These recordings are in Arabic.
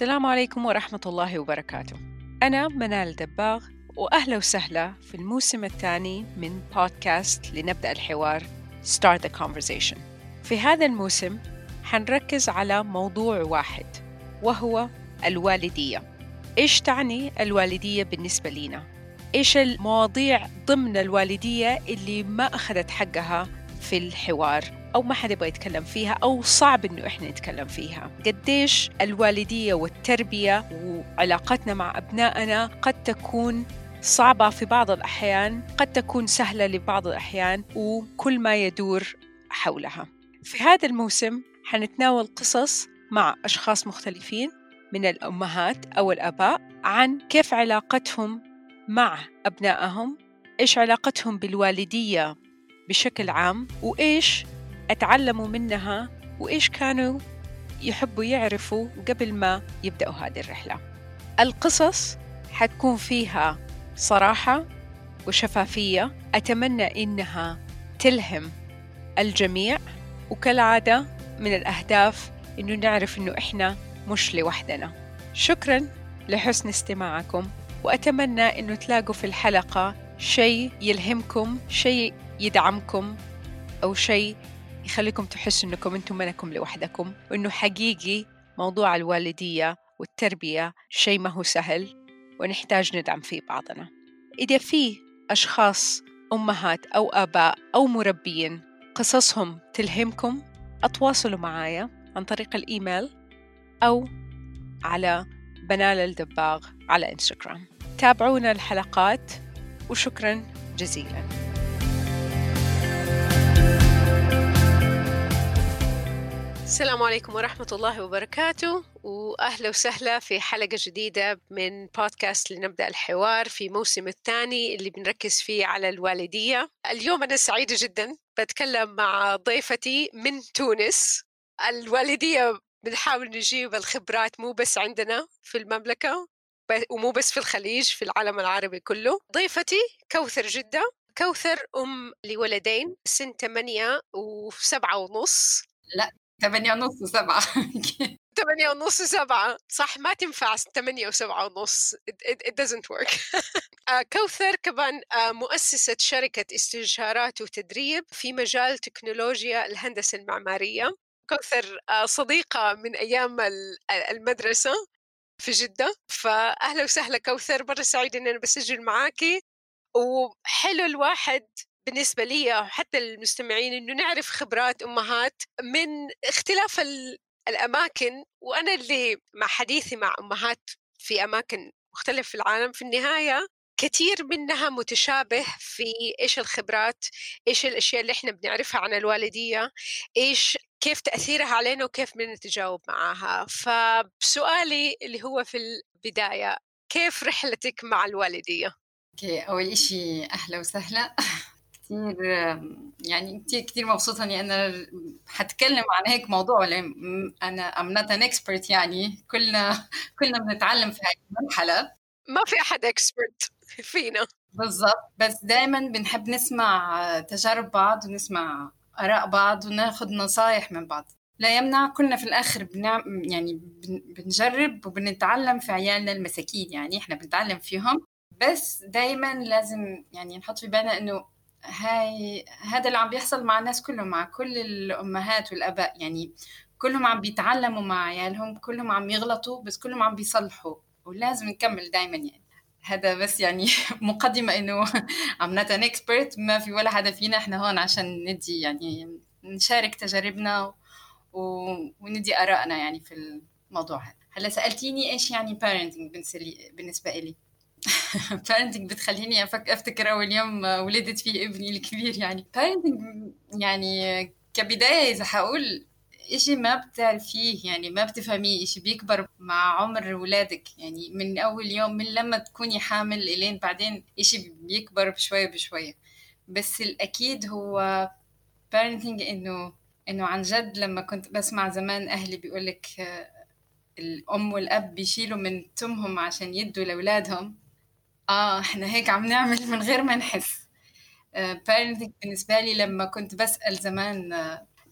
السلام عليكم ورحمة الله وبركاته. أنا منال دباغ وأهلا وسهلا في الموسم الثاني من بودكاست لنبدأ الحوار Start the Conversation. في هذا الموسم حنركز على موضوع واحد وهو الوالدية. إيش تعني الوالدية بالنسبة لنا؟ إيش المواضيع ضمن الوالدية اللي ما أخذت حقها في الحوار؟ أو ما حد يبغى يتكلم فيها أو صعب إنه إحنا نتكلم فيها. قديش الوالدية والتربية وعلاقتنا مع أبنائنا قد تكون صعبة في بعض الأحيان قد تكون سهلة لبعض الأحيان وكل ما يدور حولها. في هذا الموسم حنتناول قصص مع أشخاص مختلفين من الأمهات أو الآباء عن كيف علاقتهم مع أبنائهم إيش علاقتهم بالوالدية بشكل عام وإيش أتعلموا منها وإيش كانوا يحبوا يعرفوا قبل ما يبدأوا هذه الرحلة. القصص حتكون فيها صراحة وشفافية. أتمنى إنها تلهم الجميع. وكالعادة من الأهداف إنه نعرف إنه إحنا مش لوحدنا. شكرا لحسن استماعكم. وأتمنى إنه تلاقوا في الحلقة شيء يلهمكم شيء يدعمكم أو شيء يخليكم تحسوا إنكم أنتم منكم لوحدكم وإنه حقيقي موضوع الوالدية والتربية شيء ما هو سهل ونحتاج ندعم فيه بعضنا. إذا في أشخاص أمهات أو آباء أو مربيين قصصهم تلهمكم أتواصلوا معايا عن طريق الإيميل أو على بنال الدباغ على إنستغرام. تابعونا الحلقات وشكرا جزيلا. السلام عليكم ورحمة الله وبركاته وأهلا وسهلا في حلقة جديدة من بودكاست لنبدأ الحوار في موسم الثاني اللي بنركز فيه على الوالدية. اليوم أنا سعيدة جدا بتكلم مع ضيفتي من تونس. الوالدية بنحاول نجيب الخبرات مو بس عندنا في المملكة ومو بس في الخليج في العالم العربي كله. ضيفتي كوثر جدة. كوثر أم لولدين سن ثمانية وسبعة ونص. لا ثمانية ونص وسبعة ثمانية ونص وسبعة صح ما تنفع ثمانية وسبعة ونص. It, it, doesn't work. كوثر كمان مؤسسة شركة استشارات وتدريب في مجال تكنولوجيا الهندسة المعمارية. كوثر صديقة من أيام المدرسة في جدة. فأهلا وسهلا كوثر مرة سعيدة إن أنا بسجل معاكي. وحلو الواحد بالنسبة لي وحتى المستمعين إنه نعرف خبرات أمهات من اختلاف الأماكن وأنا اللي مع حديثي مع أمهات في أماكن مختلفة في العالم في النهاية كثير منها متشابه في إيش الخبرات إيش الأشياء اللي إحنا بنعرفها عن الوالدية إيش كيف تأثيرها علينا وكيف بنتجاوب معها. فسؤالي اللي هو في البداية كيف رحلتك مع الوالدية؟ أوكي أول إشي أهلا وسهلا. كثير يعني كثير كثير مبسوطة إني أنا حتكلم عن هيك موضوع ولا أنا I'm not an expert يعني. كلنا كلنا بنتعلم في هاي المرحلة. ما في أحد expert فينا. بالضبط. بس دائما بنحب نسمع تجارب بعض ونسمع آراء بعض وناخذ نصايح من بعض. لا يمنع كلنا في بنعم يعني بنجرب وبنتعلم في عيالنا المساكين يعني إحنا بنتعلم فيهم. بس دايما لازم يعني نحط في بالنا إنه هاي هذا اللي عم بيحصل مع الناس كلهم مع كل الأمهات والآباء. يعني كلهم عم بيتعلموا مع عيالهم كلهم عم يغلطوا بس كلهم عم بيصلحوا. ولازم نكمل دايما يعني. هذا بس يعني مقدمة إنه not an expert ما في ولا حدا فينا إحنا هون عشان ندي يعني نشارك تجاربنا و... وندي آرائنا يعني في الموضوع هذا. هلا سألتيني إيش يعني parenting بالنسبة إلي؟ parenting بتخليني أفتكر أول يوم ولدت فيه ابني الكبير يعني. Parenting يعني كبداية إذا حقول إشي ما بتعرفيه يعني ما بتفهميه إشي بيكبر مع عمر ولادك. يعني من أول يوم من لما تكوني حامل إلين بعدين إشي بيكبر بشوية بشوية. بس الأكيد هو parenting إنه إنه عن جد لما كنت بسمع زمان أهلي بيقولك الأم والأب بيشيلوا من تمهم عشان يدوا لأولادهم. آه إحنا هيك عم نعمل من غير ما نحس. parenting بالنسبة لي لما كنت بسأل زمان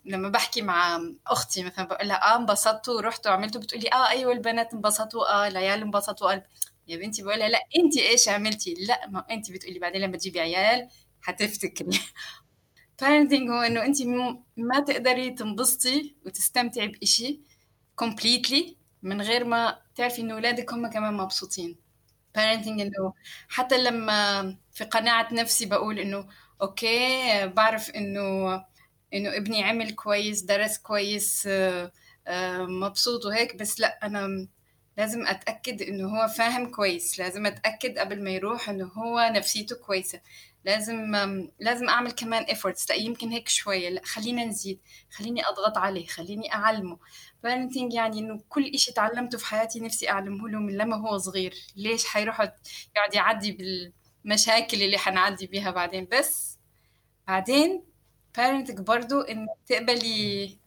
لما بحكي مع أختي مثلا بقول لها آه انبسطتوا ورحتوا وعملتوا بتقولي آه أيوه البنات انبسطوا آه العيال انبسطوا قلب يا بنتي بقول لها لا انت إيش عملتي؟ لا ما انت بتقولي بعدين لما تجيبي عيال حتفتكري parenting هو إنه انت ما تقدري تنبسطي وتستمتعي بإشي completely من غير ما تعرفي إنه أولادك هم كمان مبسوطين. Parenting انه حتى لما في قناعة نفسي بقول إنه أوكي بعرف إنه إنه ابني عمل كويس درس كويس آه، آه، مبسوط وهيك بس لأ أنا لازم أتأكد إنه هو فاهم كويس. لازم أتأكد قبل ما يروح إنه هو نفسيته كويسة. لازم لازم أعمل كمان efforts. لأ يمكن هيك شوية. لأ خلينا نزيد. خليني أضغط عليه. خليني أعلمه. Parenting يعني إنه كل إشي تعلمته في حياتي نفسي أعلمه له من لما هو صغير. ليش حيروح يقعد يعدي بالمشاكل اللي حنعدي بيها بعدين؟ بس بعدين parenting برضو انه تقبلي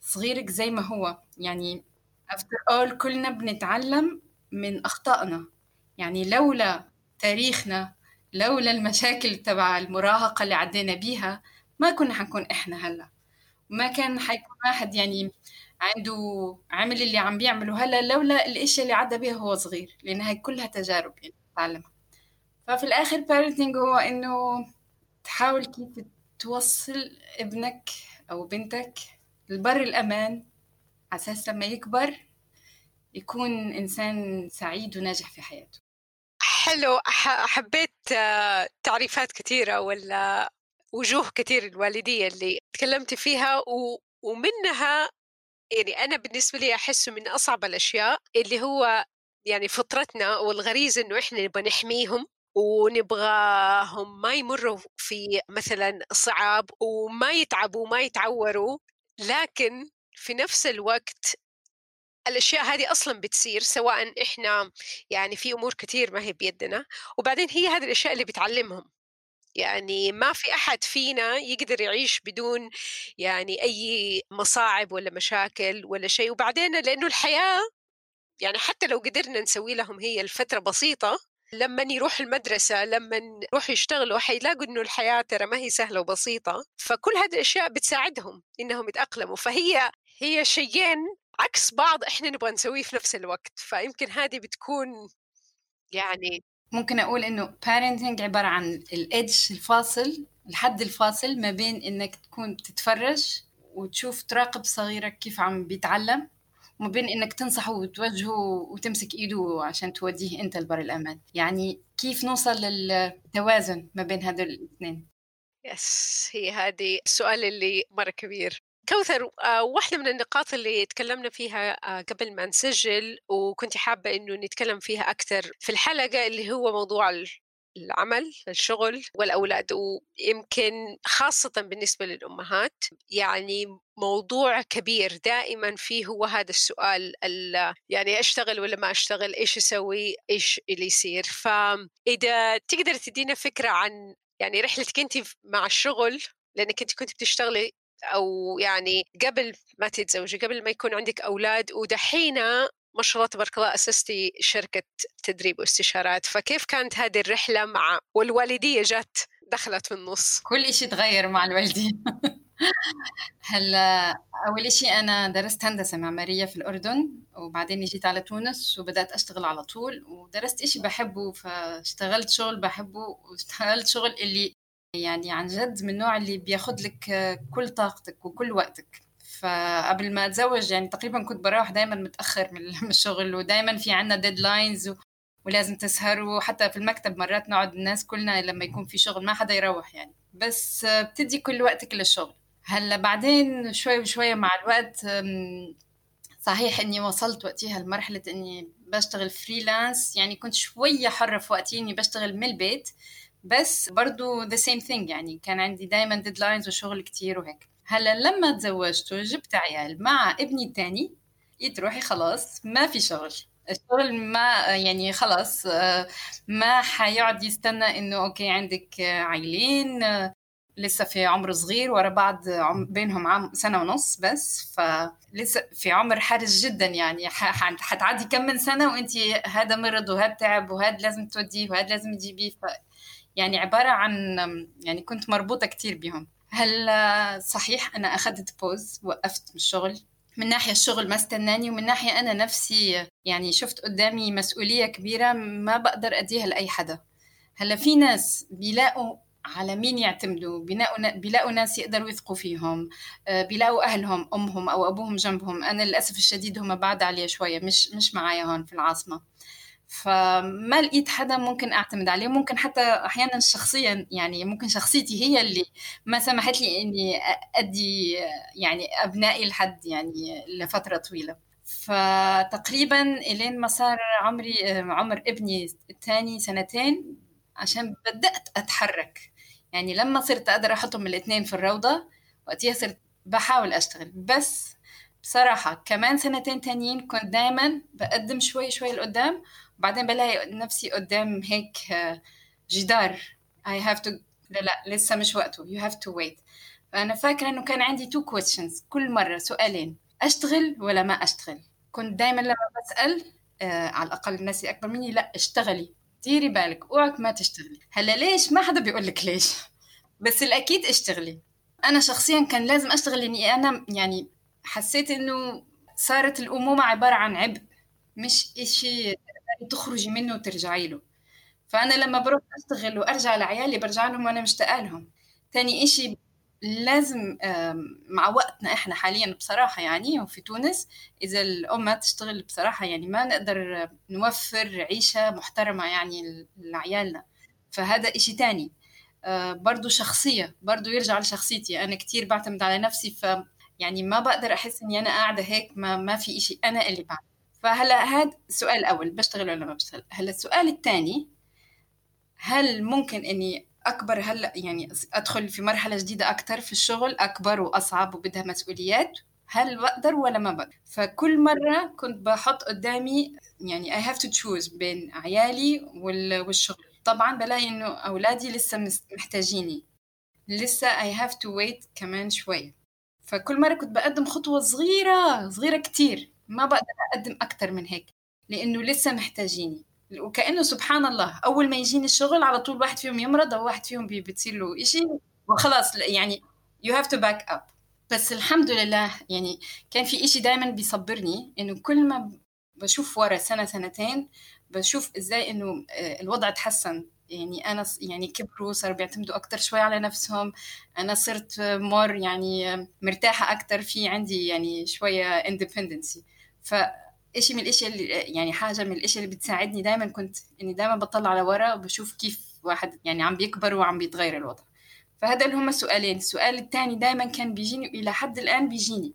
صغيرك زي ما هو. يعني after all كلنا بنتعلم من أخطائنا. يعني لولا تاريخنا لولا المشاكل تبع المراهقة اللي عدينا بيها ما كنا حنكون إحنا هلأ. ما كان حيكون واحد يعني عنده عمل اللي عم بيعمله. هلا لولا الاشياء اللي عدى بيها هو صغير لأن هاي كلها تجارب يعني تعلمها ففي الآخر parenting هو إنه تحاول كيف توصل ابنك أو بنتك لبر الأمان. على أساس لما يكبر يكون إنسان سعيد وناجح في حياته. حلو. حبيت آه، تعريفات كثيره ولا وجوه كثير الوالدية اللي تكلمتي فيها ومنها يعني أنا بالنسبة لي أحسه من أصعب الأشياء اللي هو يعني فطرتنا والغريزة إنه إحنا نبغى نحميهم ونبغاهم ما يمروا في مثلا صعاب وما يتعبوا وما يتعوروا لكن في نفس الوقت الأشياء هذه أصلا بتصير سواء إحنا يعني في أمور كثير ما هي بيدنا وبعدين هي هذه الأشياء اللي بتعلمهم. يعني ما في أحد فينا يقدر يعيش بدون يعني أي مصاعب ولا مشاكل ولا شيء. وبعدين لأنه الحياة يعني حتى لو قدرنا نسوي لهم هي الفترة بسيطة لما يروح المدرسة لما يروحوا يشتغلوا حيلاقوا إنه الحياة ترى ما هي سهلة وبسيطة. فكل هذه الأشياء بتساعدهم إنهم يتأقلموا. فهي هي شيئين عكس بعض إحنا نبغى نسويه في نفس الوقت. فيمكن هذه بتكون يعني ممكن أقول إنه parenting عبارة عن الادج الفاصل الحد الفاصل ما بين إنك تكون تتفرج وتشوف تراقب صغيرك كيف عم بيتعلم وما بين إنك تنصحه وتوجهه وتمسك إيده عشان توديه أنت لبر الأمان. يعني كيف نوصل للتوازن ما بين هذول الاثنين؟ يس هي هذه السؤال اللي مرة كبير. كوثر آه، واحدة من النقاط اللي تكلمنا فيها آه، قبل ما نسجل وكنت حابة إنه نتكلم فيها أكثر في الحلقة اللي هو موضوع العمل الشغل والأولاد ويمكن خاصة بالنسبة للأمهات يعني موضوع كبير دائما فيه هو هذا السؤال يعني أشتغل ولا ما أشتغل إيش أسوي إيش اللي يصير؟ فإذا تقدر تدينا فكرة عن يعني رحلتك أنت مع الشغل لأنك أنت كنت بتشتغلي أو يعني قبل ما تتزوجي قبل ما يكون عندك أولاد ودحين ما شاء الله تبارك الله أسستي شركة تدريب واستشارات. فكيف كانت هذه الرحلة مع والوالدية جات دخلت في النص؟ كل شيء تغير مع الوالدين. هلا أول شيء أنا درست هندسة معمارية في الأردن وبعدين جيت على تونس وبدأت أشتغل على طول ودرست إشي بحبه فاشتغلت شغل بحبه واشتغلت شغل اللي يعني عن جد من النوع اللي بياخد لك كل طاقتك وكل وقتك. فقبل ما أتزوج يعني تقريبا كنت بروح دايما متأخر من الشغل ودايما في عنا deadlines ولازم تسهروا حتى في المكتب مرات نقعد الناس كلنا لما يكون في شغل ما حدا يروح يعني. بس بتدي كل وقتك للشغل. هلأ بعدين شوي بشوي مع الوقت صحيح إني وصلت وقتها لمرحلة إني بشتغل freelance يعني كنت شوية حرة في وقتي إني بشتغل من البيت. بس برضو the same thing يعني كان عندي دايما deadlines وشغل كتير وهيك. هلأ لما تزوجت وجبت عيال مع ابني الثاني قلت روحي خلاص ما في شغل. الشغل ما يعني خلاص ما حيقعد يستنى إنه أوكي عندك عيلين لسه في عمر صغير ورا بعض بينهم عام سنة ونص بس. فلسه في عمر حرج جدا يعني حتعدي كم من سنة وانت هذا مرض وهذا تعب وهذا لازم توديه وهذا لازم تجيبيه. يعني عبارة عن يعني كنت مربوطة كتير بهم هل صحيح أنا أخذت بوز وقفت من الشغل؟ من ناحية الشغل ما استناني ومن ناحية أنا نفسي يعني شفت قدامي مسؤولية كبيرة ما بقدر أديها لأي حدا. هلا في ناس بيلاقوا على مين يعتمدوا؟ بيلاقوا ناس يقدروا يثقوا فيهم. آه، بيلاقوا أهلهم أمهم أو أبوهم جنبهم. أنا للأسف الشديد هم بعد علي شوية مش مش معايا هون في العاصمة. فما لقيت حدا ممكن أعتمد عليه. ممكن حتى أحيانا شخصيا يعني ممكن شخصيتي هي اللي ما سمحت لي إني أدي يعني أبنائي لحد يعني لفترة طويلة. فتقريبا إلين ما صار عمري عمر ابني الثاني سنتين عشان بدأت أتحرك. يعني لما صرت أقدر أحطهم الاثنين في الروضة وقتها صرت بحاول أشتغل. بس بصراحة كمان سنتين تانيين كنت دايما بقدم شوي شوي لقدام وبعدين بلاقي نفسي قدام هيك آه، جدار. I have to لا لا لسه مش وقته. You have to wait. فأنا فاكرة إنه كان عندي two questions كل مرة. سؤالين. أشتغل ولا ما أشتغل؟ كنت دايما لما بسأل آه على الأقل الناس أكبر مني لا اشتغلي. ديري بالك. أوعك ما تشتغلي. هلا ليش؟ ما حدا بيقول لك ليش. بس الأكيد اشتغلي. أنا شخصيا كان لازم أشتغل لأني أنا يعني حسيت إنه صارت الأمومة عبارة عن عبء. مش إشي تخرجي منه وترجعي له. فأنا لما بروح أشتغل وأرجع لعيالي برجع لهم وأنا مشتاقة لهم. تاني إشي لازم مع وقتنا إحنا حاليا بصراحة يعني وفي تونس إذا الأم تشتغل بصراحة يعني ما نقدر نوفر عيشة محترمة يعني لعيالنا. فهذا إشي تاني. آه، برضو شخصية برضو يرجع لشخصيتي. أنا كتير بعتمد على نفسي ف يعني ما بقدر أحس إني أنا قاعدة هيك ما, ما في إشي أنا اللي بعمل فهلا هذا السؤال الأول بشتغل ولا ما بشتغل؟ هلا السؤال الثاني هل ممكن إني أكبر هلا يعني أدخل في مرحلة جديدة أكثر في الشغل؟ أكبر وأصعب وبدها مسؤوليات؟ هل بقدر ولا ما بقدر؟ فكل مرة كنت بحط قدامي يعني I have to choose بين عيالي والشغل. طبعا بلاقي إنه أولادي لسه محتاجيني. لسه I have to wait كمان شوي فكل مرة كنت بقدم خطوة صغيرة صغيرة كتير. ما بقدر أقدم أكثر من هيك لأنه لسه محتاجيني. وكأنه سبحان الله أول ما يجيني الشغل على طول واحد فيهم يمرض أو واحد فيهم بتصير له شيء وخلاص يعني you have to back up. بس الحمد لله يعني كان في إشي دائما بيصبرني إنه كل ما بشوف ورا سنة سنتين بشوف إزاي إنه آه، الوضع تحسن. يعني أنا يعني كبروا صاروا بيعتمدوا أكتر شوي على نفسهم. أنا صرت مور يعني مرتاحة أكتر في عندي يعني شوية فإشي من الإشياء اللي يعني حاجة من الإشياء اللي بتساعدني دائما كنت إني دائما بطلع على ورا وبشوف كيف واحد يعني عم بيكبر وعم بيتغير الوضع. فهذا اللي هم السؤالين. السؤال الثاني دائما كان بيجيني إلى حد الآن بيجيني.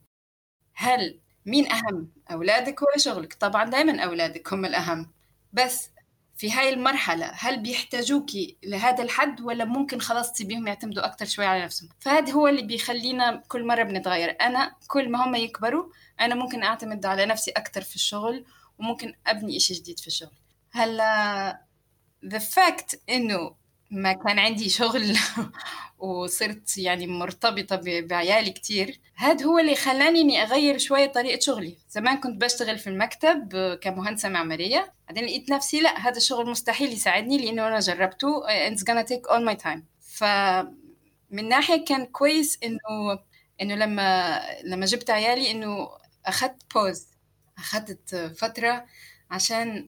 هل مين أهم؟ أولادك ولا شغلك؟ طبعا دائما أولادك هم الأهم. بس في هاي المرحلة هل بيحتاجوكي لهذا الحد ولا ممكن خلاص تسيبيهم يعتمدوا أكتر شوي على نفسهم؟ فهذا هو اللي بيخلينا كل مرة بنتغير. أنا كل ما هم يكبروا أنا ممكن أعتمد على نفسي أكتر في الشغل وممكن أبني إشي جديد في الشغل. هلا the fact إنه ما كان عندي شغل وصرت يعني مرتبطة بعيالي كتير هذا هو اللي خلاني إني أغير شوية طريقة شغلي. زمان كنت بشتغل في المكتب كمهندسة معمارية بعدين لقيت نفسي لا هذا الشغل مستحيل يساعدني لأنه أنا جربته it's gonna take all my time. فمن ناحية كان كويس إنه إنه لما لما جبت عيالي إنه أخذت بوز أخذت فترة عشان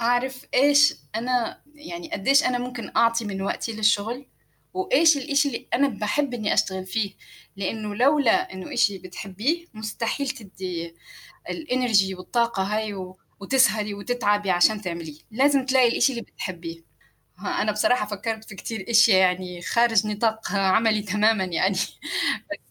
أعرف إيش أنا يعني قديش أنا ممكن أعطي من وقتي للشغل وإيش الإشي اللي أنا بحب إني أشتغل فيه. لأنه لولا إنه إشي بتحبيه مستحيل تدي ال energy والطاقة هاي و... وتسهري وتتعبي عشان تعمليه. لازم تلاقي الإشي اللي بتحبيه. أنا بصراحة فكرت في كتير أشياء يعني خارج نطاق عملي تماما يعني.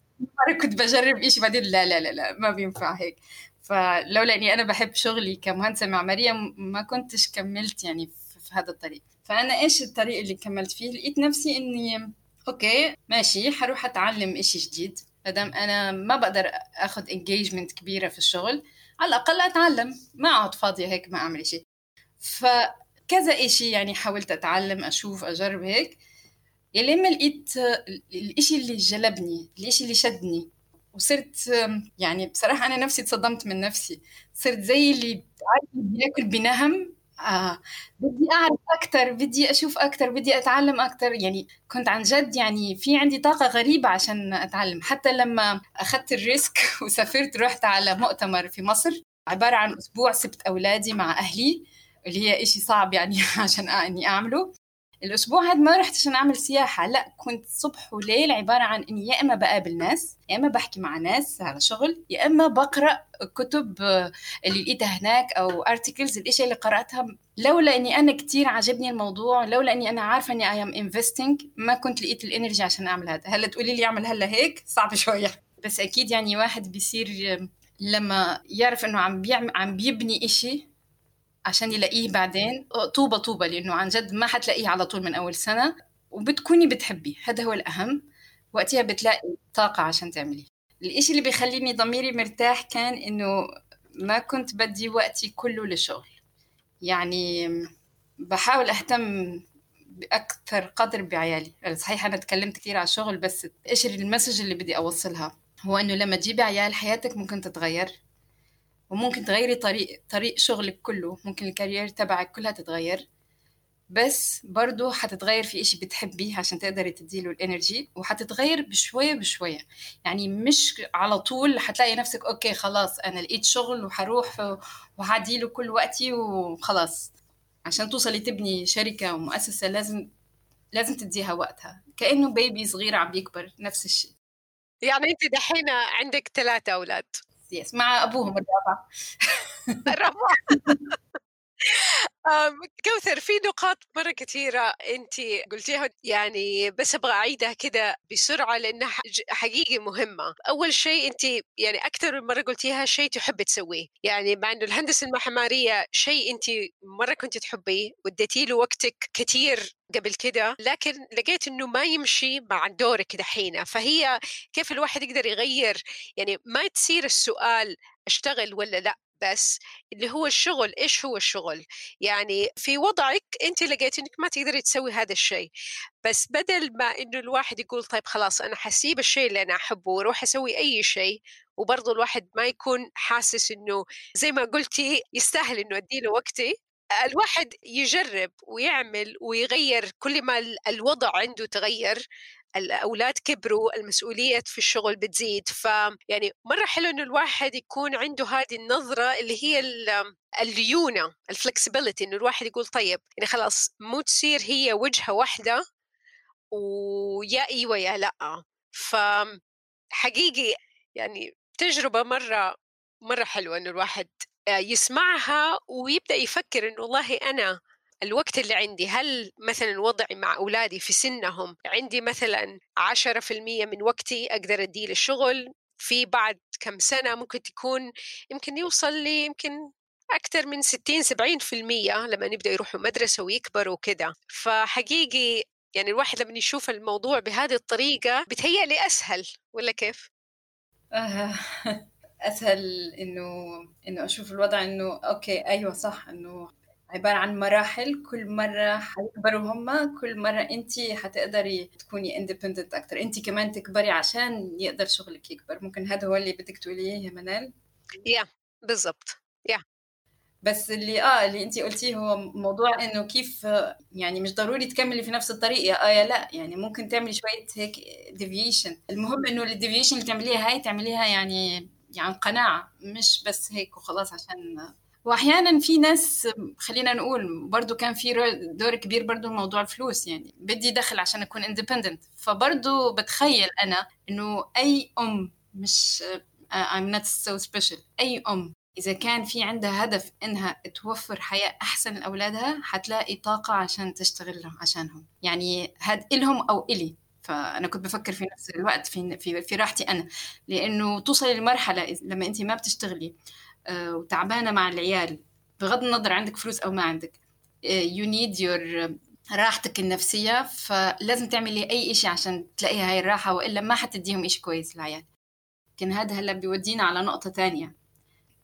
مرة كنت بجرب إشي بعدين؟ لا لا لا لا ما بينفع هيك. فلولا إني أنا بحب شغلي كمهندسة معماريه ما كنتش كملت يعني في هذا الطريق. فأنا إيش الطريق اللي كملت فيه؟ لقيت نفسي إني أوكي ماشي حروح أتعلم إشي جديد. مادام أنا ما بقدر أخذ engagement كبيرة في الشغل على الأقل أتعلم. ما أقعد فاضية هيك ما أعمل شيء فكذا إشي يعني حاولت أتعلم أشوف أجرب هيك. لما لقيت الإشي اللي جلبني الإشي اللي شدني وصرت يعني بصراحة أنا نفسي تصدمت من نفسي. صرت زي اللي بياكل بنهم. آه بدي أعرف أكثر بدي أشوف أكثر بدي أتعلم أكثر يعني كنت عن جد يعني في عندي طاقة غريبة عشان أتعلم. حتى لما أخذت ال risk وسافرت رحت على مؤتمر في مصر عبارة عن أسبوع سبت أولادي مع أهلي اللي هي إشي صعب يعني عشان إني أعمله. الأسبوع هذا ما رحت عشان أعمل سياحة لا كنت صبح وليل عبارة عن إني يا إما بقابل ناس يا إما بحكي مع ناس على شغل يا إما بقرأ كتب اللي لقيتها هناك أو articles الإشي اللي قرأتها. لولا إني أنا كتير عجبني الموضوع لولا إني أنا عارفة إني I am investing ما كنت لقيت ال energy عشان أعمل هذا. هلا تقولي لي أعمل هلا هيك؟ صعب شوية. بس أكيد يعني واحد بيصير لما يعرف إنه عم بيعمل عم بيبني إشي عشان يلاقيه بعدين. طوبة طوبة لأنه عن جد ما حتلاقيه على طول من أول سنة. وبتكوني بتحبيه. هذا هو الأهم. وقتها بتلاقي طاقة عشان تعمليه. الإشي اللي بيخليني ضميري مرتاح كان إنه ما كنت بدي وقتي كله للشغل يعني بحاول أهتم بأكثر قدر بعيالي. صحيح أنا تكلمت كثير على الشغل بس إيش المسج اللي بدي أوصلها؟ هو إنه لما تجيبي عيال حياتك ممكن تتغير. وممكن تغيري طريق طريق شغلك كله. ممكن ال career تبعك كلها تتغير. بس برضه حتتغير في إشي بتحبيه عشان تقدري تديله ال energy وحتتغير بشوية بشوية. يعني مش على طول حتلاقي نفسك أوكي خلاص أنا لقيت شغل وحروح وهديله كل وقتي وخلاص. عشان توصلي تبني شركة ومؤسسة لازم لازم تديها وقتها. كأنه baby صغير عم بيكبر نفس الشيء. يعني أنت دحين عندك ثلاثة أولاد. يس مع أبوهم الرابع. الرابع. كوثر في نقاط مرة كثيرة أنت قلتيها يعني بس أبغى أعيدها كده بسرعة لأنها حقيقي مهمة. أول شيء أنت يعني أكثر من مرة قلتيها شيء تحبي تسويه. يعني مع أنه الهندسة المعمارية شيء أنت مرة كنت تحبيه واديتي له وقتك كثير قبل كده لكن لقيت إنه ما يمشي مع دورك دحين فهي كيف الواحد يقدر يغير؟ يعني ما تصير السؤال أشتغل ولا لأ. بس اللي هو الشغل إيش هو الشغل؟ يعني في وضعك أنت لقيت إنك ما تقدري تسوي هذا الشيء بس بدل ما إنه الواحد يقول طيب خلاص أنا حسيب الشيء اللي أنا أحبه وأروح أسوي أي شيء وبرضه الواحد ما يكون حاسس إنه زي ما قلتي يستاهل إنه اديله وقتي الواحد يجرب ويعمل ويغير كل ما الوضع عنده تغير الأولاد كبروا المسؤوليه في الشغل بتزيد ف يعني مرة حلو إنه الواحد يكون عنده هذه النظرة اللي هي الليونة الفلكسبيليتي إنه الواحد يقول طيب يعني خلاص مو تصير هي وجهة واحدة ويا إيوه يا لأ. ف حقيقي يعني تجربة مرة مرة حلوة إنه الواحد يسمعها ويبدأ يفكر إنه والله أنا الوقت اللي عندي هل مثلا وضعي مع أولادي في سنهم عندي مثلا 10% من وقتي أقدر أديه للشغل في بعد كم سنة ممكن تكون يمكن يوصل لي يمكن أكثر من 60 70% لما نبدأ يروحوا مدرسة ويكبروا وكذا فحقيقي يعني الواحد لما يشوف الموضوع بهذه الطريقة بتهيألي أسهل ولا كيف؟ آه، أسهل إنه إنه أشوف الوضع إنه أوكي أيوة صح إنه عبارة عن مراحل كل مرة حيكبروا هم كل مرة أنت حتقدري تكوني independent أكتر. أنت كمان تكبري عشان يقدر شغلك يكبر. ممكن هذا هو اللي بدك تقوليه يا منال؟ yeah yeah, بالضبط. yeah. yeah. بس اللي آه اللي انت قلتيه هو موضوع إنه كيف يعني مش ضروري تكملي في نفس الطريق. يا آه يا لأ. يعني ممكن تعملي شوية هيك deviation المهم إنه ال deviation اللي تعمليها هاي تعمليها يعني يعني قناعة مش بس هيك وخلاص عشان وأحيانا في ناس خلينا نقول برضو كان في دور كبير برضو موضوع الفلوس يعني. بدي دخل عشان أكون independent فبرضو بتخيل أنا إنه أي أم مش uh, I'm not so special. أي أم إذا كان في عندها هدف إنها توفر حياة أحسن لأولادها حتلاقي طاقة عشان تشتغل عشانهم. يعني هاد إلهم أو إلي. فأنا كنت بفكر في نفس الوقت في في, في راحتي أنا. لأنه توصلي لمرحلة لما انت ما بتشتغلي آه، وتعبانة مع العيال. بغض النظر عندك فلوس أو ما عندك. يو نيد يور راحتك النفسية فلازم تعملي أي إشي عشان تلاقيها هاي الراحة وإلا ما حتديهم إشي كويس للعيال. لكن هذا هلا بيودينا على نقطة تانية.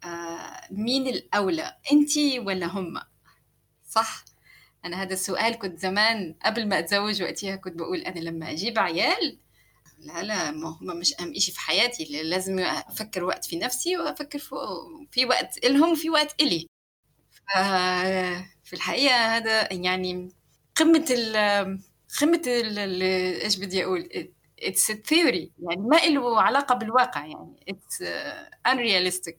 آه مين الأولى أنتي ولا هم؟ صح؟ أنا هذا السؤال كنت زمان قبل ما أتزوج وقتها كنت بقول أنا لما أجيب عيال لا لا ما هم مش أهم إشي في حياتي لازم أفكر وقت في نفسي وأفكر في, وقت إلهم وفي وقت إلي. في الحقيقة هذا يعني قمة ال قمة ال إيش بدي أقول؟ it's theory يعني ما له علاقة بالواقع يعني it's unrealistic.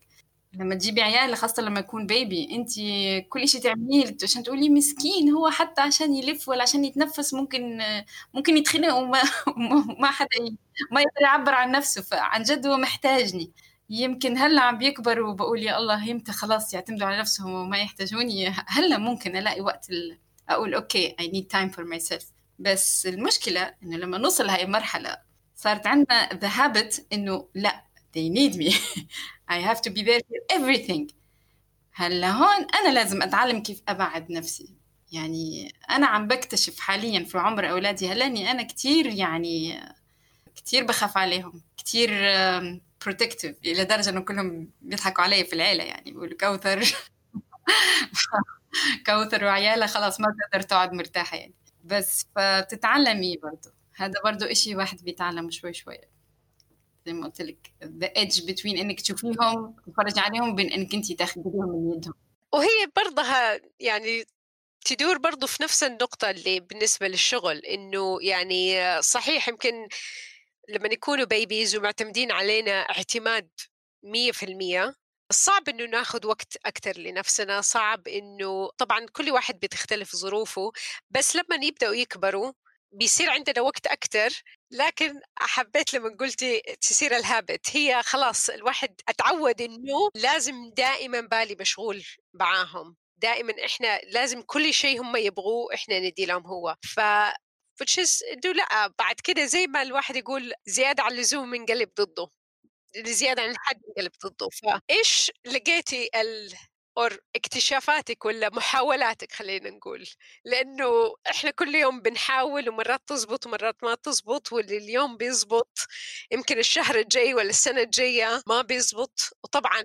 لما تجيبي عيال خاصة لما يكون بيبي انت كل شيء تعمليه عشان تقولي مسكين هو حتى عشان يلف ولا عشان يتنفس ممكن ممكن يتخنق وما ما حدا ما يقدر يعبر عن نفسه. فعن جد هو محتاجني. يمكن هلأ عم بيكبروا وبقول يا الله يمتى خلاص يعتمدوا على نفسهم وما يحتاجوني. هلأ ممكن ألاقي وقت أقول أوكي I need time for myself. بس المشكلة إنه لما نوصل هاي المرحلة صارت عندنا the habit إنه لأ they need me. I have to be there for everything. هلا هون أنا لازم أتعلم كيف أبعد نفسي. يعني أنا عم بكتشف حاليا في عمر أولادي هلا إني أنا كتير يعني كتير بخاف عليهم كتير بروتكتيف إلى درجة إنه كلهم بيضحكوا علي في العيلة يعني بيقولوا كوثر. كوثر وعيالها خلاص ما بتقدر تقعد مرتاحة يعني. بس فبتتعلمي برضه هذا برضه إشي واحد بيتعلم شوي شوي. زي ما قلت لك the edge between إنك تشوفيهم تتفرجي عليهم بين إنك انت تاخذيهم من يدهم. وهي برضها يعني تدور برضو في نفس النقطة اللي بالنسبة للشغل إنه يعني صحيح يمكن لما يكونوا babies ومعتمدين علينا اعتماد مية في المية صعب إنه ناخذ وقت أكثر لنفسنا صعب إنه طبعا كل واحد بتختلف ظروفه بس لما يبدأوا يكبروا بيصير عندنا وقت أكثر لكن حبيت لما قلتي تصير الهابت هي خلاص الواحد اتعود إنه لازم دائما بالي مشغول معاهم. دائما إحنا لازم كل شيء هم يبغوه إحنا ندي لهم هو. ف إنه لا بعد كده زي ما الواحد يقول زيادة عن اللزوم منقلب ضده زيادة عن الحد منقلب ضده. فايش لقيتي ال اور اكتشافاتك ولا محاولاتك خلينا نقول. لأنه إحنا كل يوم بنحاول ومرات تزبط ومرات ما تزبط واللي اليوم بيزبط يمكن الشهر الجاي ولا السنة الجاية ما بيزبط. وطبعا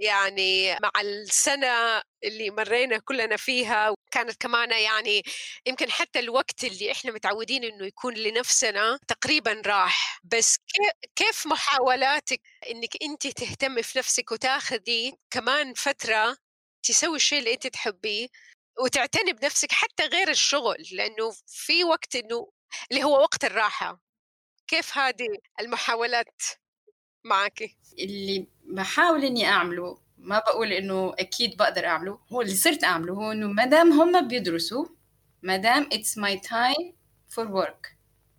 يعني مع السنة اللي مرينا كلنا فيها وكانت كمان يعني يمكن حتى الوقت اللي إحنا متعودين إنه يكون لنفسنا تقريبا راح. بس كيف محاولاتك إنك أنت تهتمي في نفسك وتاخذي كمان فترة تسوي الشيء اللي أنت تحبيه وتعتني بنفسك حتى غير الشغل؟ لأنه في وقت إنه اللي هو وقت الراحة. كيف هذه المحاولات؟ معك اللي بحاول إني أعمله ما بقول إنه أكيد بقدر أعمله هو اللي صرت أعمله هو إنه ما دام هم بيدرسوا ما دام it's my time for work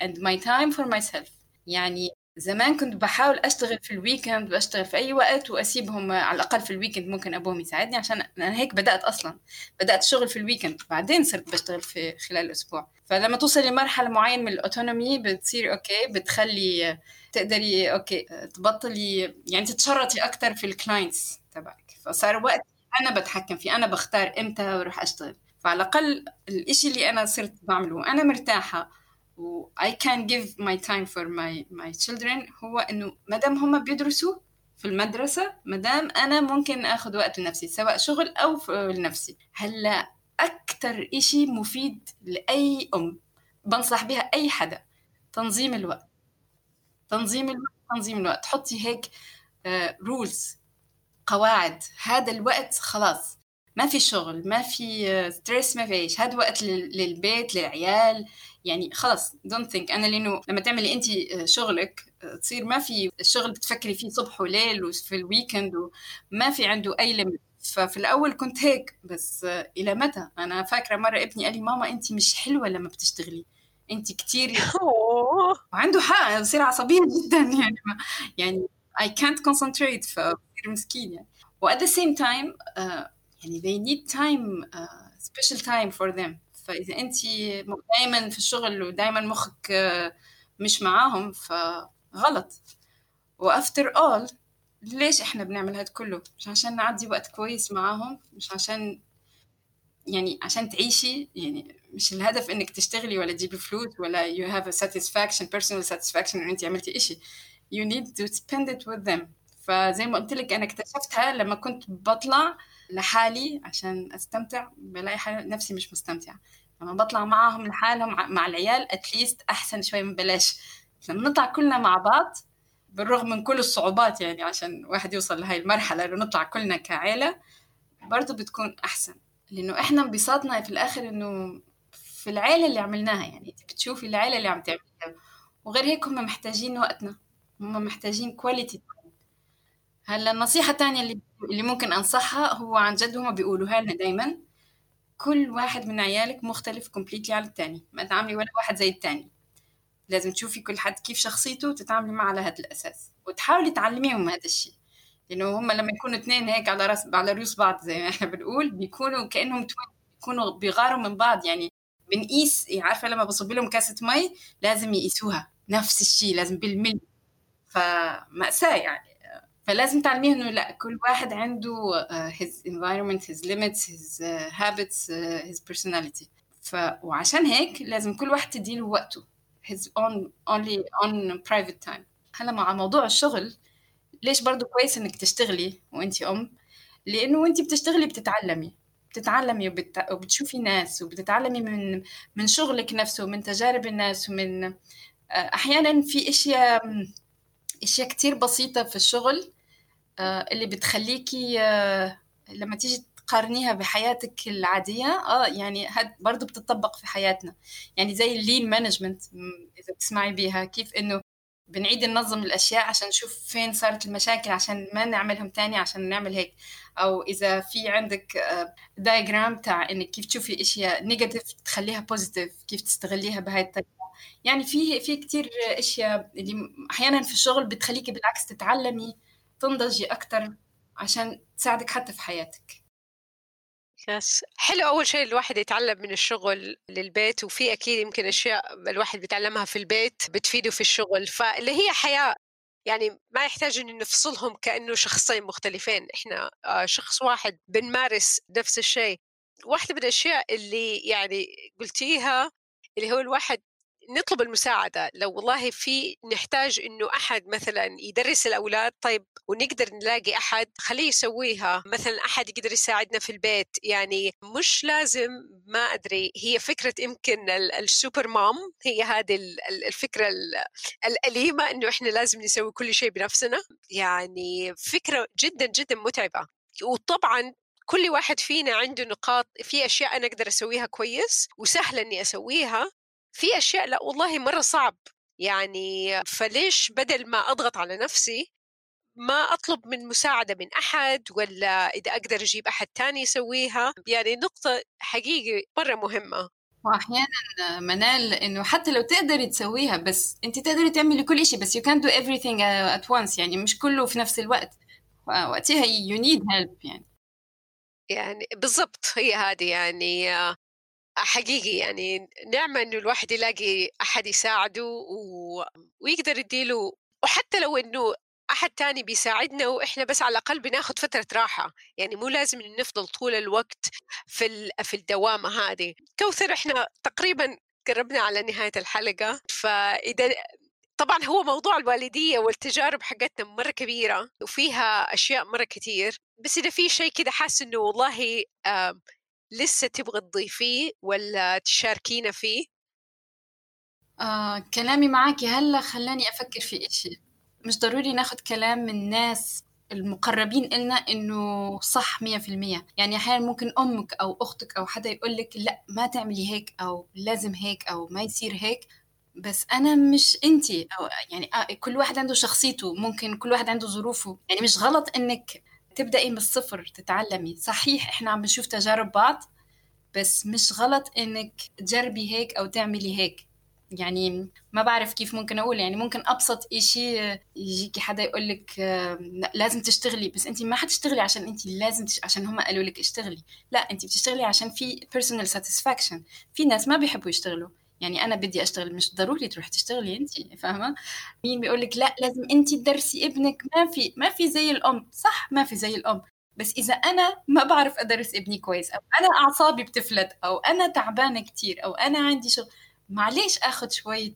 and my time for myself. يعني زمان كنت بحاول أشتغل في ال weekend بشتغل في أي وقت وأسيبهم على الأقل في ال weekend ممكن أبوهم يساعدني عشان أنا هيك بدأت أصلا. بدأت شغل في ال weekend بعدين صرت بشتغل في خلال الأسبوع فلما توصل لمرحلة معينة من ال autonomy بتصير okay بتخلي تقدري okay تبطلي يعني تتشرطي أكثر في ال clients تبعك. فصار وقت أنا بتحكم فيه أنا بختار إمتى بروح أشتغل. فعلى الأقل الإشي اللي أنا صرت بعمله وأنا مرتاحة و I can give my time for my my children هو إنه ما دام هم بيدرسوا في المدرسة ما دام أنا ممكن آخذ وقت لنفسي سواء شغل أو لنفسي هلأ أكتر إشي مفيد لأي أم. بنصح بها أي حدا. تنظيم الوقت. تنظيم الوقت تنظيم الوقت. حطي هيك rules آه، قواعد. هذا الوقت خلاص. ما في شغل ما في stress ما في إيش. هذا وقت للبيت للعيال. يعني خلص don't think أنا لأنه لما تعملي انت شغلك تصير ما في الشغل بتفكري فيه صبح وليل وفي ال weekend وما في عنده أي limit ففي الأول كنت هيك بس إلى متى؟ أنا فاكرة مرة ابني قال لي ماما انت مش حلوة لما بتشتغلي انت كثير وعنده حق بصير عصبية جدا يعني يعني I can't concentrate فبصير مسكين يعني. و at the same time uh, يعني they need time uh, special time for them. فإذا أنت دائما في الشغل ودائما مخك uh, مش معاهم فغلط. وافتر اول ليش إحنا بنعمل هاد كله؟ مش عشان نعدي وقت كويس معاهم مش عشان يعني عشان تعيشي يعني مش الهدف إنك تشتغلي ولا تجيبي فلوس ولا you have a satisfaction personal satisfaction إن انت عملتي إشي. You need to spend it with them. فزي ما قلت لك أنا اكتشفتها لما كنت بطلع لحالي عشان أستمتع. بلاقي نفسي مش مستمتعة. لما بطلع معاهم لحالهم مع العيال اتليست أحسن شوي من بلاش. لما نطلع كلنا مع بعض بالرغم من كل الصعوبات يعني عشان واحد يوصل لهي المرحلة إنه نطلع كلنا كعيلة برضه بتكون أحسن. لأنه إحنا انبساطنا في الآخر إنه في العيلة اللي عملناها يعني. بتشوفي العيلة اللي عم تعملها. وغير هيك هم محتاجين وقتنا. هم محتاجين quality هلأ النصيحة الثانية اللي اللي ممكن أنصحها هو عن جد هم بيقولوها لنا دايما كل واحد من عيالك مختلف completely عن الثاني ما تعاملي ولا واحد زي الثاني لازم تشوفي كل حد كيف شخصيته وتتعاملي معه على هذا الأساس. وتحاولي تعلميهم هذا الشيء. لأنه هم لما يكونوا اثنين هيك على راس على رؤوس بعض زي ما إحنا بنقول بيكونوا كأنهم بيكونوا بيغاروا من بعض. يعني بنقيس عارفة لما بصب لهم كاسة مي لازم يقيسوها. نفس الشيء لازم بالملي. فمأساة يعني. فلازم تعلميه إنه لأ كل واحد عنده uh, his environment his limits his uh, habits uh, his personality. ف وعشان هيك لازم كل واحد تديله وقته. His own only on private time. هلا مع موضوع الشغل ليش برضو كويس إنك تشتغلي وأنت أم؟ لأنه وأنت بتشتغلي بتتعلمي بتتعلمي وبت... وبتشوفي ناس وبتتعلمي من من شغلك نفسه ومن تجارب الناس ومن أحيانا في أشياء أشياء كتير بسيطة في الشغل آه، اللي بتخليكي آه، لما تيجي تقارنيها بحياتك العادية آه يعني هاد برضه بتطبق في حياتنا. يعني زي ال lean management إذا بتسمعي بيها كيف إنه بنعيد ننظم الأشياء عشان نشوف فين صارت المشاكل عشان ما نعملهم تاني عشان نعمل هيك. أو إذا في عندك diagram آه، تاع إنك كيف تشوفي أشياء negative تخليها positive كيف تستغليها بهاي الطريقة. يعني في في كتير أشياء اللي أحيانا في الشغل بتخليكي بالعكس تتعلمي تنضجي أكتر عشان تساعدك حتى في حياتك. يس حلو أول شيء الواحد يتعلم من الشغل للبيت وفي أكيد يمكن أشياء الواحد بيتعلمها في البيت بتفيده في الشغل. فاللي هي حياة يعني ما يحتاج إن نفصلهم كأنه شخصين مختلفين. إحنا آه، شخص واحد بنمارس نفس الشيء. واحدة من الأشياء اللي يعني قلتيها اللي هو الواحد نطلب المساعدة. لو والله في نحتاج إنه أحد مثلا يدرس الأولاد طيب ونقدر نلاقي أحد خليه يسويها. مثلا أحد يقدر يساعدنا في البيت. يعني مش لازم ما أدري هي فكرة يمكن السوبر مام هي هذه الفكرة الأليمة إنه إحنا لازم نسوي كل شيء بنفسنا. يعني فكرة جدا جدا متعبة. وطبعا كل واحد فينا عنده نقاط في أشياء أنا أقدر أسويها كويس وسهله إني أسويها. في أشياء لأ والله مرة صعب. يعني فليش بدل ما أضغط على نفسي ما أطلب من مساعدة من أحد ولا إذا أقدر أجيب أحد تاني يسويها؟ يعني نقطة حقيقي مرة مهمة. واحيانا منال إنه حتى لو تقدري تسويها بس انت تقدري تعملي كل شيء بس you can't do everything at once. يعني مش كله في نفس الوقت. وقتها you need help يعني. يعني بالضبط هي هذه يعني حقيقي يعني نعمة إنه الواحد يلاقي أحد يساعده و... ويقدر يديله وحتى لو إنه أحد تاني بيساعدنا وإحنا بس على الأقل بناخد فترة راحة يعني مو لازم نفضل طول الوقت في ال... في الدوامة هذه. كوثر إحنا تقريبا قربنا على نهاية الحلقة فإذا طبعا هو موضوع الوالدية والتجارب حقتنا مرة كبيرة وفيها أشياء مرة كتير بس إذا في شيء كده حاسس إنه والله لسه تبغى تضيفيه ولا تشاركينا فيه؟ آه، كلامي معك هلأ خلاني أفكر في إشي. مش ضروري ناخد كلام من ناس المقربين إلنا إنه صح مية في المية. يعني أحيانا ممكن أمك أو أختك أو حدا يقول لك لأ ما تعملي هيك أو لازم هيك أو ما يصير هيك. بس أنا مش أنتي. أو يعني آه كل واحد عنده شخصيته. ممكن كل واحد عنده ظروفه. يعني مش غلط إنك تبدأي من الصفر تتعلمي. صحيح إحنا عم بنشوف تجارب بعض بس مش غلط إنك تجربي هيك أو تعملي هيك. يعني ما بعرف كيف ممكن أقول. يعني ممكن أبسط إشي يجيكي حدا يقول لك لازم تشتغلي. بس أنت ما حتشتغلي عشان أنت لازم تش... عشان هم قالوا لك اشتغلي. لا أنت بتشتغلي عشان في personal satisfaction. في ناس ما بيحبوا يشتغلوا. يعني أنا بدي أشتغل مش ضروري تروح تشتغلي انت فاهمة؟ مين بيقول لك لا لازم انت تدرسي ابنك. ما في ما في زي الأم. صح ما في زي الأم. بس إذا أنا ما بعرف أدرس ابني كويس أو أنا أعصابي بتفلت أو أنا تعبانة كتير أو أنا عندي شغل معليش اخذ شوية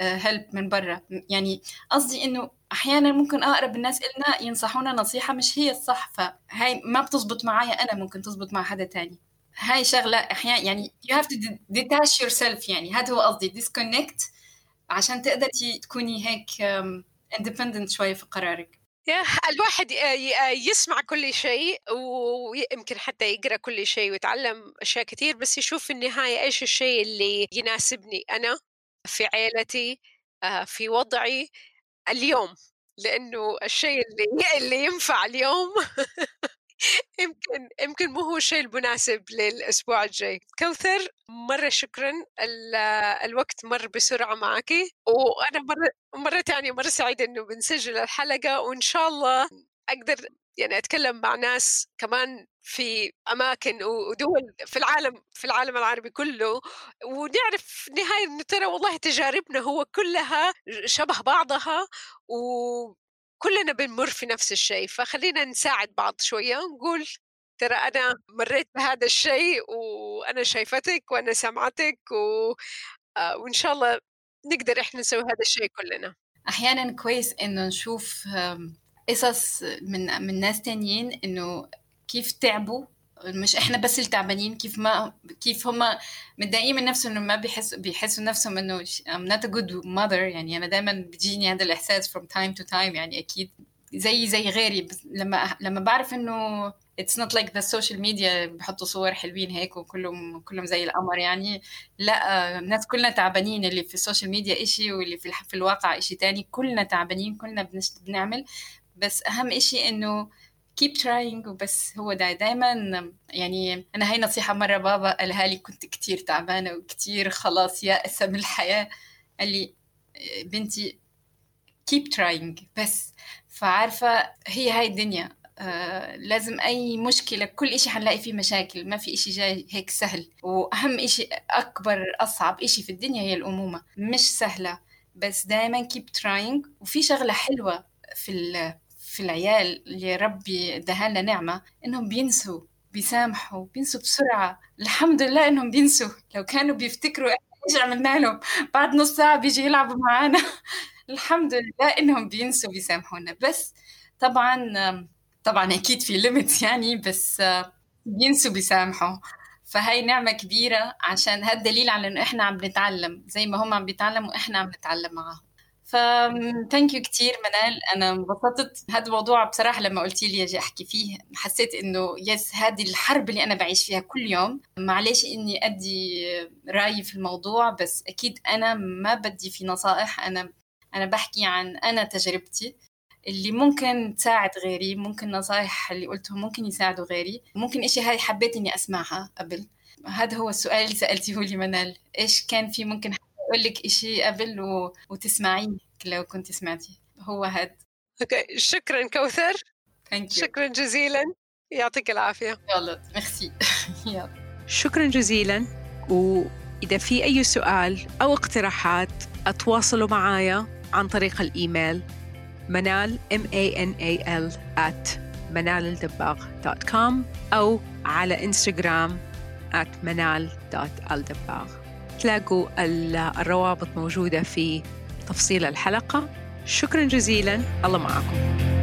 هيلب آه، من برا. يعني قصدي إنه أحيانا ممكن أقرب الناس إلنا ينصحونا نصيحة مش هي الصح فهاي ما بتزبط معايا أنا ممكن تزبط مع حدا تاني. هاي شغلة أحيانا يعني you have to detach yourself يعني. هذا هو قصدي disconnect عشان تقدري تكوني هيك independent شوي في قرارك. الواحد يسمع كل شيء ويمكن حتى يقرأ كل شيء ويتعلم أشياء كثير بس يشوف في النهاية إيش الشيء اللي يناسبني أنا في عيلتي آه، في وضعي اليوم. لأنه الشيء اللي اللي ينفع اليوم يمكن يمكن مو هو الشيء المناسب للأسبوع الجاي. كوثر مرة شكرا الوقت مر بسرعة معك. وأنا مرة مرة ثانية مرة سعيدة إنه بنسجل الحلقة. وإن شاء الله أقدر يعني أتكلم مع ناس كمان في أماكن ودول في العالم في العالم العربي كله. ونعرف نهاية انه ترى والله تجاربنا هو كلها شبه بعضها. و كلنا بنمر في نفس الشيء فخلينا نساعد بعض شوية ونقول ترى أنا مريت بهذا الشيء وأنا شايفتك وأنا سمعتك و... آه، وإن شاء الله نقدر إحنا نسوي هذا الشيء كلنا. أحيانا كويس إنه نشوف قصص من من ناس تانيين إنه كيف تعبوا مش إحنا بس اللي تعبانين كيف ما كيف هم متضايقين من نفسهم انه ما بيحسوا بيحسوا نفسهم إنه I'm not a good mother. يعني أنا دايما بيجيني هذا الإحساس from time to time. يعني أكيد زي زي غيري. لما لما بعرف إنه it's not like the social media بحطوا صور حلوين هيك وكلهم كلهم زي القمر يعني. لا الناس كلنا تعبانين. اللي في ال social media إشي واللي في, في الواقع إشي تاني. كلنا تعبانين كلنا بنعمل. بس أهم إشي إنه keep trying وبس هو ده دايما يعني أنا هاي نصيحة مرة بابا قالها لي كنت كتير تعبانة وكتير خلاص يائسه من الحياة. قال لي بنتي keep trying بس فعارفة هي هاي الدنيا. آه لازم أي مشكلة كل إشي حنلاقي فيه مشاكل ما في إشي جاي هيك سهل. وأهم إشي أكبر أصعب إشي في الدنيا هي الأمومة مش سهلة. بس دايما keep trying. وفي شغلة حلوة في في العيال اللي ربي اداها نعمة إنهم بينسوا بيسامحوا بينسوا بسرعة. الحمد لله إنهم بينسوا. لو كانوا بيفتكروا إيش عملنا لهم بعد نص ساعة بيجي يلعبوا معانا. الحمد لله إنهم بينسوا بيسامحونا. بس طبعا طبعا أكيد في ليميت يعني بس بينسوا بيسامحوا. فهي نعمة كبيرة عشان هذا دليل على إنه إحنا عم نتعلم. زي ما هم عم بيتعلموا إحنا عم نتعلم معاهم. ف thank you كثير منال. أنا انبسطت. هذا الموضوع بصراحة لما قلتي لي أجي أحكي فيه حسيت إنه yes هذه الحرب اللي أنا بعيش فيها كل يوم. معلش إني أدي رأيي في الموضوع بس أكيد أنا ما بدي في نصائح. أنا أنا بحكي عن أنا تجربتي اللي ممكن تساعد غيري ممكن نصائح اللي قلتهم ممكن يساعدوا غيري. ممكن إشي هاي حبيت إني أسمعها قبل. هذا هو السؤال اللي سألتيه لي منال. إيش كان في ممكن أقول لك شيء قبل و... وتسمعيه لو كنت سمعتي هو هاد. okay شكرا كوثر. شكرا جزيلا. يعطيك العافية. يلا ميرسي. شكرا جزيلا. وإذا في أي سؤال أو اقتراحات أتواصلوا معايا عن طريق الإيميل منال m a n a l at منالالدباغ.com أو على إنستغرام at منال.الدباغ تلاقوا الروابط موجودة في تفصيل الحلقة. شكرا جزيلا. الله معكم.